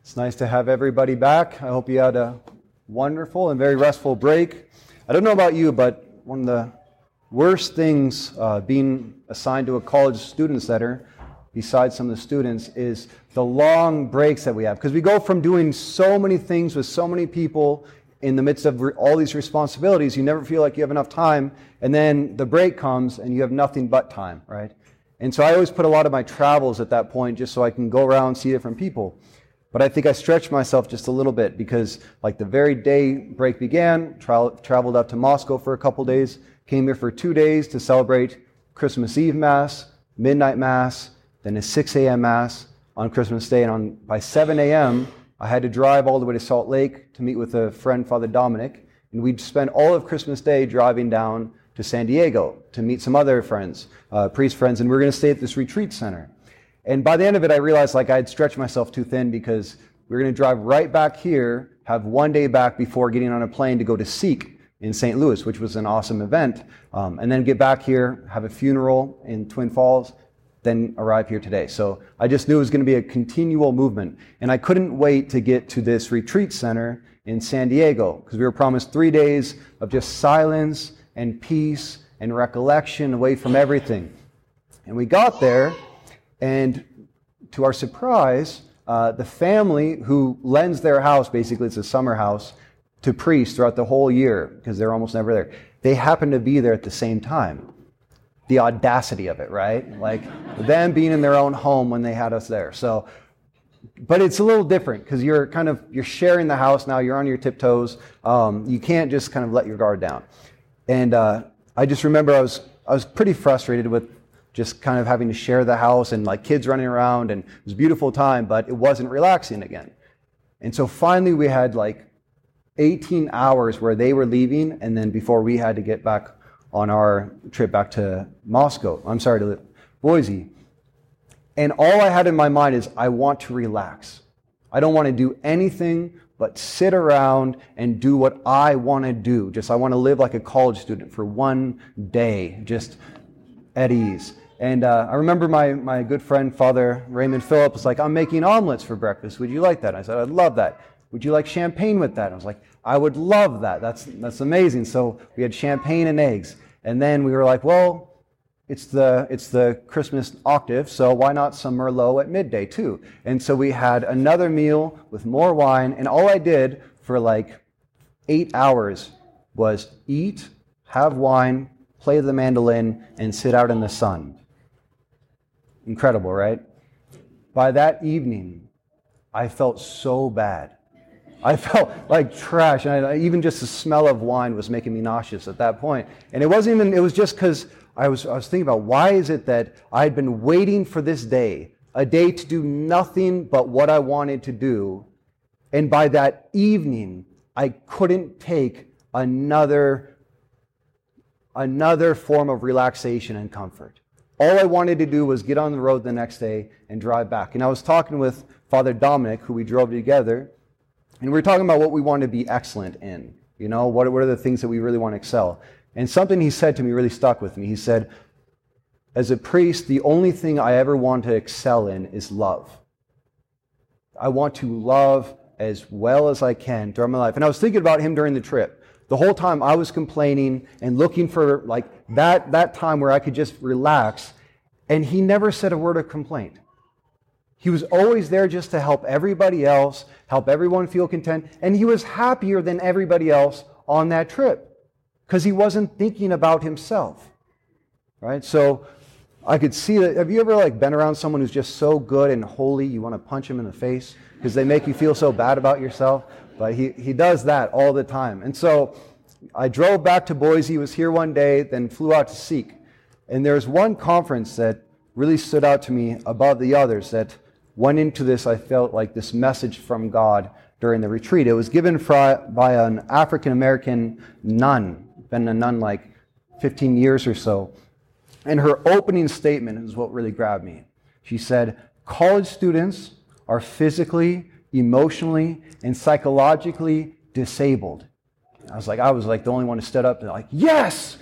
It's nice to have everybody back. I hope you had a wonderful and very restful break. I don't know about you, but one of the worst things uh, being assigned to a college student center, besides some of the students, is the long breaks that we have. Because we go from doing so many things with so many people in the midst of all these responsibilities, you never feel like you have enough time. And then the break comes and you have nothing but time, right? And so I always put a lot of my travels at that point just so I can go around and see different people. But I think I stretched myself just a little bit because, like, the very day break began, tra- traveled up to Moscow for a couple days, came here for two days to celebrate Christmas Eve Mass, midnight Mass, then a 6 a.m. Mass on Christmas Day. And on, by 7 a.m., I had to drive all the way to Salt Lake to meet with a friend, Father Dominic. And we'd spend all of Christmas Day driving down to San Diego to meet some other friends, uh, priest friends, and we are going to stay at this retreat center. And by the end of it, I realized like I'd stretched myself too thin because we are going to drive right back here, have one day back before getting on a plane to go to Seek in St. Louis, which was an awesome event, um, and then get back here, have a funeral in Twin Falls, then arrive here today. So I just knew it was going to be a continual movement. And I couldn't wait to get to this retreat center in San Diego because we were promised three days of just silence and peace and recollection away from everything. And we got there, and to our surprise, uh, the family who lends their house, basically it's a summer house, to priests throughout the whole year, because they're almost never there, they happened to be there at the same time. The audacity of it, right? Like them being in their own home when they had us there. So, but it's a little different because you're kind of you're sharing the house now. You're on your tiptoes. Um, you can't just kind of let your guard down. And uh, I just remember I was, I was pretty frustrated with just kind of having to share the house and like kids running around and it was a beautiful time, but it wasn't relaxing again. And so finally we had like 18 hours where they were leaving and then before we had to get back on our trip back to Moscow. I'm sorry to Boise. And all I had in my mind is I want to relax. I don't want to do anything but sit around and do what I want to do. Just I want to live like a college student for one day, just at ease. And uh, I remember my, my good friend, Father Raymond Phillips, was like, I'm making omelets for breakfast. Would you like that? I said, I'd love that. Would you like champagne with that? I was like, I would love that. That's, that's amazing. So we had champagne and eggs. And then we were like, well, it's the, it's the Christmas octave, so why not some Merlot at midday too? And so we had another meal with more wine, and all I did for like eight hours was eat, have wine, play the mandolin, and sit out in the sun. Incredible, right? By that evening, I felt so bad. I felt like trash, and I, even just the smell of wine was making me nauseous at that point. And it wasn't even, it was just because I was, I was thinking about why is it that I had been waiting for this day, a day to do nothing but what I wanted to do. And by that evening, I couldn't take another, another form of relaxation and comfort. All I wanted to do was get on the road the next day and drive back. And I was talking with Father Dominic, who we drove together, and we were talking about what we want to be excellent in. You know, what, what are the things that we really want to excel? And something he said to me really stuck with me. He said, As a priest, the only thing I ever want to excel in is love. I want to love as well as I can throughout my life. And I was thinking about him during the trip. The whole time I was complaining and looking for like that, that time where I could just relax. And he never said a word of complaint. He was always there just to help everybody else, help everyone feel content. And he was happier than everybody else on that trip because he wasn't thinking about himself. Right? So I could see that. Have you ever like been around someone who's just so good and holy you want to punch him in the face because they make you feel so bad about yourself? But he, he does that all the time. And so I drove back to Boise, was here one day, then flew out to Seek. And there's one conference that really stood out to me above the others that went into this, I felt like this message from God during the retreat. It was given by an African American nun been a nun like 15 years or so. And her opening statement is what really grabbed me. She said, College students are physically, emotionally, and psychologically disabled. I was like, I was like the only one who stood up and like, yes,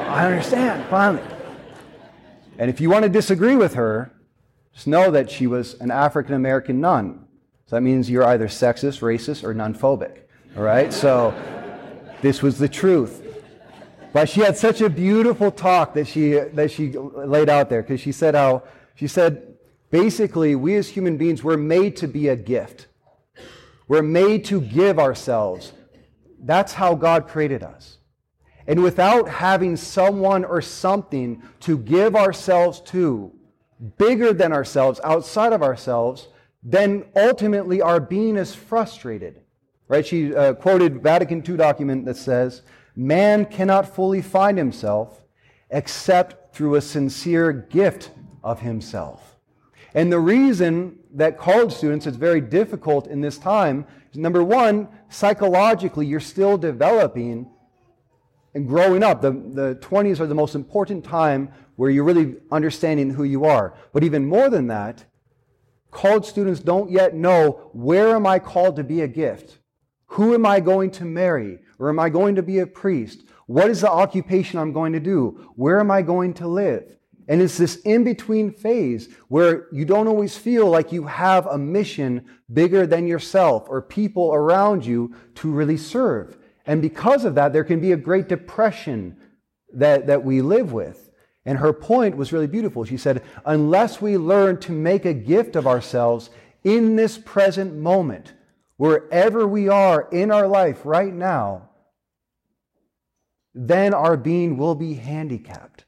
I understand, finally. And if you want to disagree with her, Just know that she was an African American nun. So that means you're either sexist, racist, or nun phobic. All right? So this was the truth. But she had such a beautiful talk that she, that she laid out there because she said how, she said, basically, we as human beings, we're made to be a gift. We're made to give ourselves. That's how God created us. And without having someone or something to give ourselves to, bigger than ourselves, outside of ourselves, then ultimately our being is frustrated. Right? She uh, quoted Vatican II document that says, "Man cannot fully find himself except through a sincere gift of himself." And the reason that college students it's very difficult in this time is number one, psychologically you're still developing and growing up. The, the 20s are the most important time where you're really understanding who you are. But even more than that, college students don't yet know where am I called to be a gift? Who am I going to marry? Or am I going to be a priest? What is the occupation I'm going to do? Where am I going to live? And it's this in between phase where you don't always feel like you have a mission bigger than yourself or people around you to really serve. And because of that, there can be a great depression that, that we live with. And her point was really beautiful. She said, unless we learn to make a gift of ourselves in this present moment, wherever we are in our life right now, then our being will be handicapped.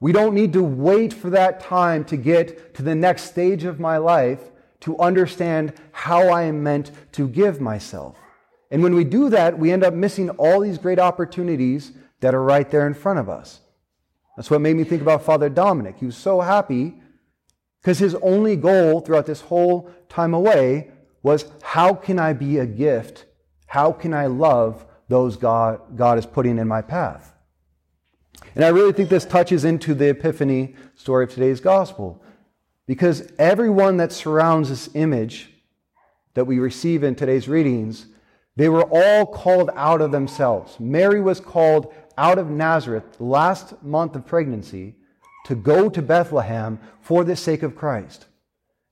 We don't need to wait for that time to get to the next stage of my life to understand how I am meant to give myself. And when we do that, we end up missing all these great opportunities that are right there in front of us. That's what made me think about Father Dominic. He was so happy because his only goal throughout this whole time away was how can I be a gift? How can I love those God, God is putting in my path? And I really think this touches into the Epiphany story of today's gospel. Because everyone that surrounds this image that we receive in today's readings they were all called out of themselves. Mary was called out of Nazareth, last month of pregnancy, to go to Bethlehem for the sake of Christ.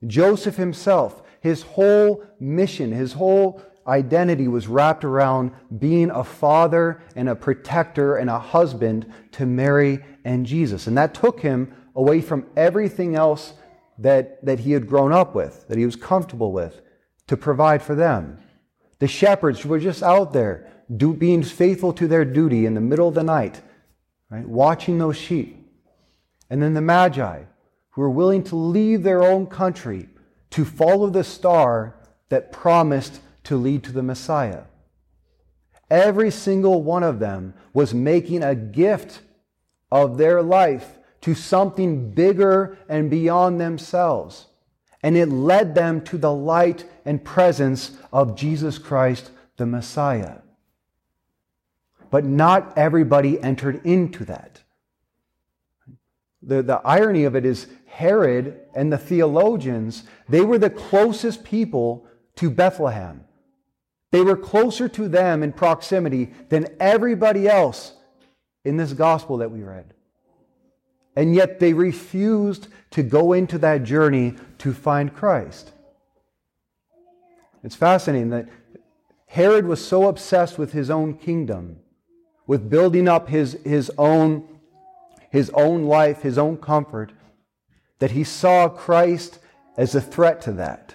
Joseph himself, his whole mission, his whole identity was wrapped around being a father and a protector and a husband to Mary and Jesus. And that took him away from everything else that, that he had grown up with, that he was comfortable with, to provide for them. The shepherds were just out there do, being faithful to their duty in the middle of the night, right, watching those sheep. And then the Magi, who were willing to leave their own country to follow the star that promised to lead to the Messiah. Every single one of them was making a gift of their life to something bigger and beyond themselves and it led them to the light and presence of Jesus Christ, the Messiah. But not everybody entered into that. The, the irony of it is Herod and the theologians, they were the closest people to Bethlehem. They were closer to them in proximity than everybody else in this gospel that we read. And yet they refused to go into that journey to find Christ. It's fascinating that Herod was so obsessed with his own kingdom, with building up his, his, own, his own life, his own comfort, that he saw Christ as a threat to that.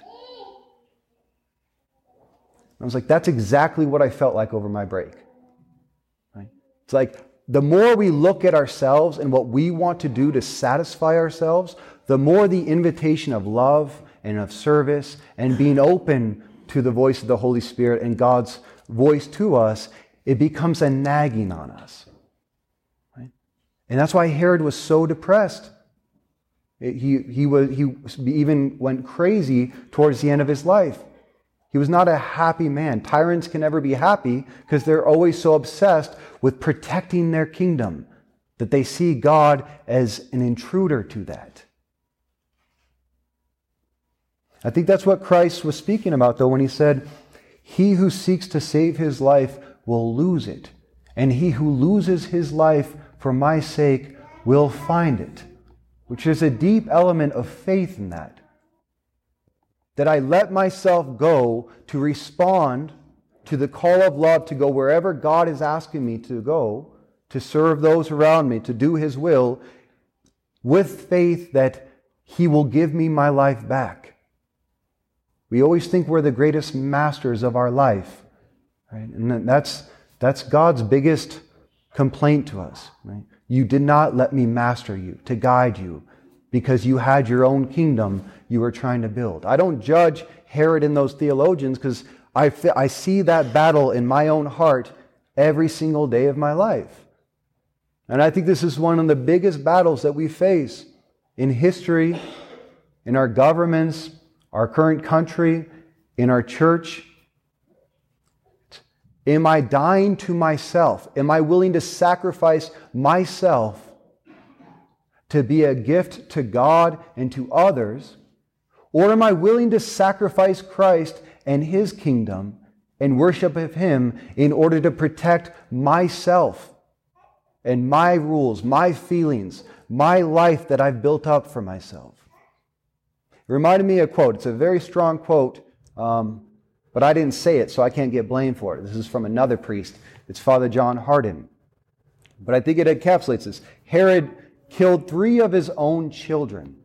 I was like, that's exactly what I felt like over my break. Right? It's like the more we look at ourselves and what we want to do to satisfy ourselves, the more the invitation of love and of service and being open to the voice of the Holy Spirit and God's voice to us, it becomes a nagging on us. Right? And that's why Herod was so depressed. He, he, was, he even went crazy towards the end of his life. He was not a happy man. Tyrants can never be happy because they're always so obsessed with protecting their kingdom that they see God as an intruder to that. I think that's what Christ was speaking about, though, when he said, He who seeks to save his life will lose it, and he who loses his life for my sake will find it. which is a deep element of faith in that. That I let myself go to respond to the call of love to go wherever God is asking me to go, to serve those around me, to do His will, with faith that He will give me my life back. We always think we're the greatest masters of our life, right? And that's, that's God's biggest complaint to us, right? You did not let me master you, to guide you, because you had your own kingdom you were trying to build. I don't judge Herod and those theologians because I, I see that battle in my own heart every single day of my life. And I think this is one of the biggest battles that we face in history, in our governments, our current country, in our church. Am I dying to myself? Am I willing to sacrifice myself to be a gift to God and to others? Or am I willing to sacrifice Christ and his kingdom and worship of him in order to protect myself and my rules, my feelings, my life that I've built up for myself. It reminded me of a quote. It's a very strong quote, um, but I didn't say it, so I can't get blamed for it. This is from another priest. It's Father John Hardon. But I think it encapsulates this. Herod killed three of his own children.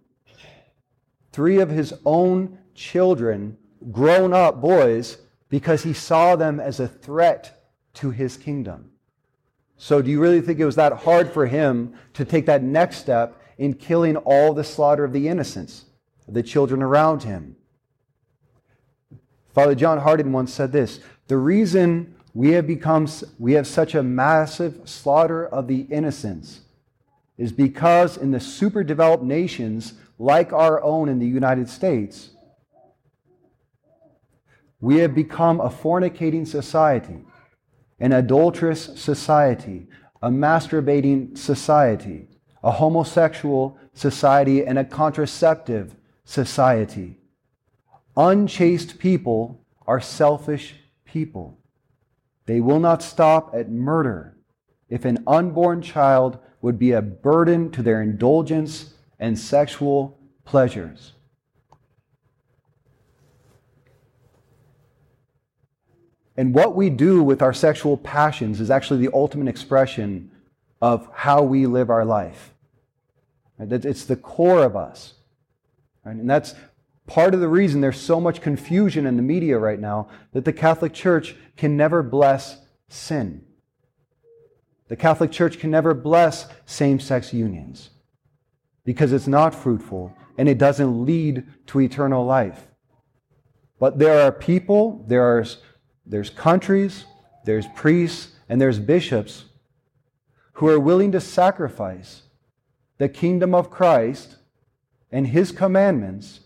Three of his own children grown up boys because he saw them as a threat to his kingdom. So, do you really think it was that hard for him to take that next step in killing all the slaughter of the innocents, the children around him? Father John Hardon once said this The reason we have become, we have such a massive slaughter of the innocents is because in the super developed nations like our own in the United States, we have become a fornicating society, an adulterous society, a masturbating society, a homosexual society, and a contraceptive society. Unchaste people are selfish people. They will not stop at murder if an unborn child would be a burden to their indulgence and sexual pleasures. And what we do with our sexual passions is actually the ultimate expression of how we live our life. It's the core of us. And that's part of the reason there's so much confusion in the media right now that the Catholic Church can never bless sin. The Catholic Church can never bless same sex unions because it's not fruitful and it doesn't lead to eternal life. But there are people, there are there's countries, there's priests, and there's bishops who are willing to sacrifice the kingdom of Christ and his commandments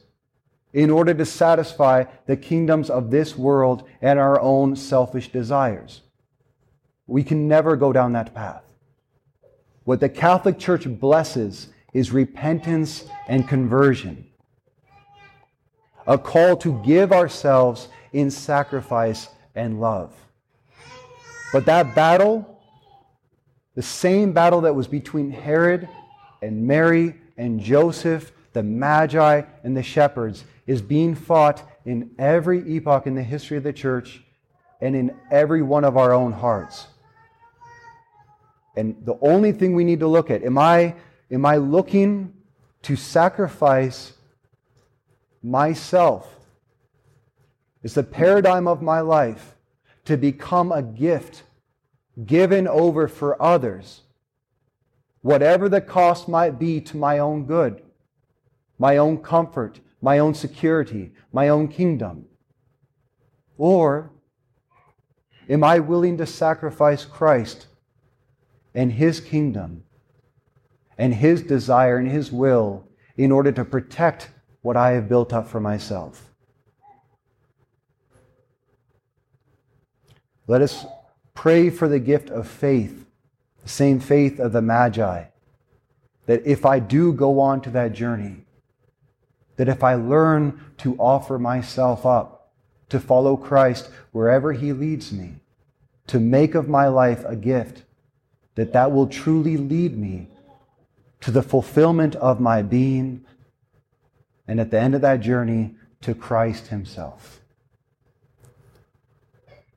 in order to satisfy the kingdoms of this world and our own selfish desires. We can never go down that path. What the Catholic Church blesses is repentance and conversion. A call to give ourselves in sacrifice and love. But that battle, the same battle that was between Herod and Mary and Joseph, the Magi and the shepherds, is being fought in every epoch in the history of the church and in every one of our own hearts. And the only thing we need to look at, am I, am I looking to sacrifice myself is the paradigm of my life to become a gift given over for others, whatever the cost might be to my own good, my own comfort, my own security, my own kingdom? Or am I willing to sacrifice Christ and His kingdom and His desire and His will in order to protect what I have built up for myself? Let us pray for the gift of faith, the same faith of the Magi, that if I do go on to that journey, that if I learn to offer myself up, to follow Christ wherever he leads me, to make of my life a gift, that that will truly lead me to the fulfillment of my being, and at the end of that journey, to Christ Himself.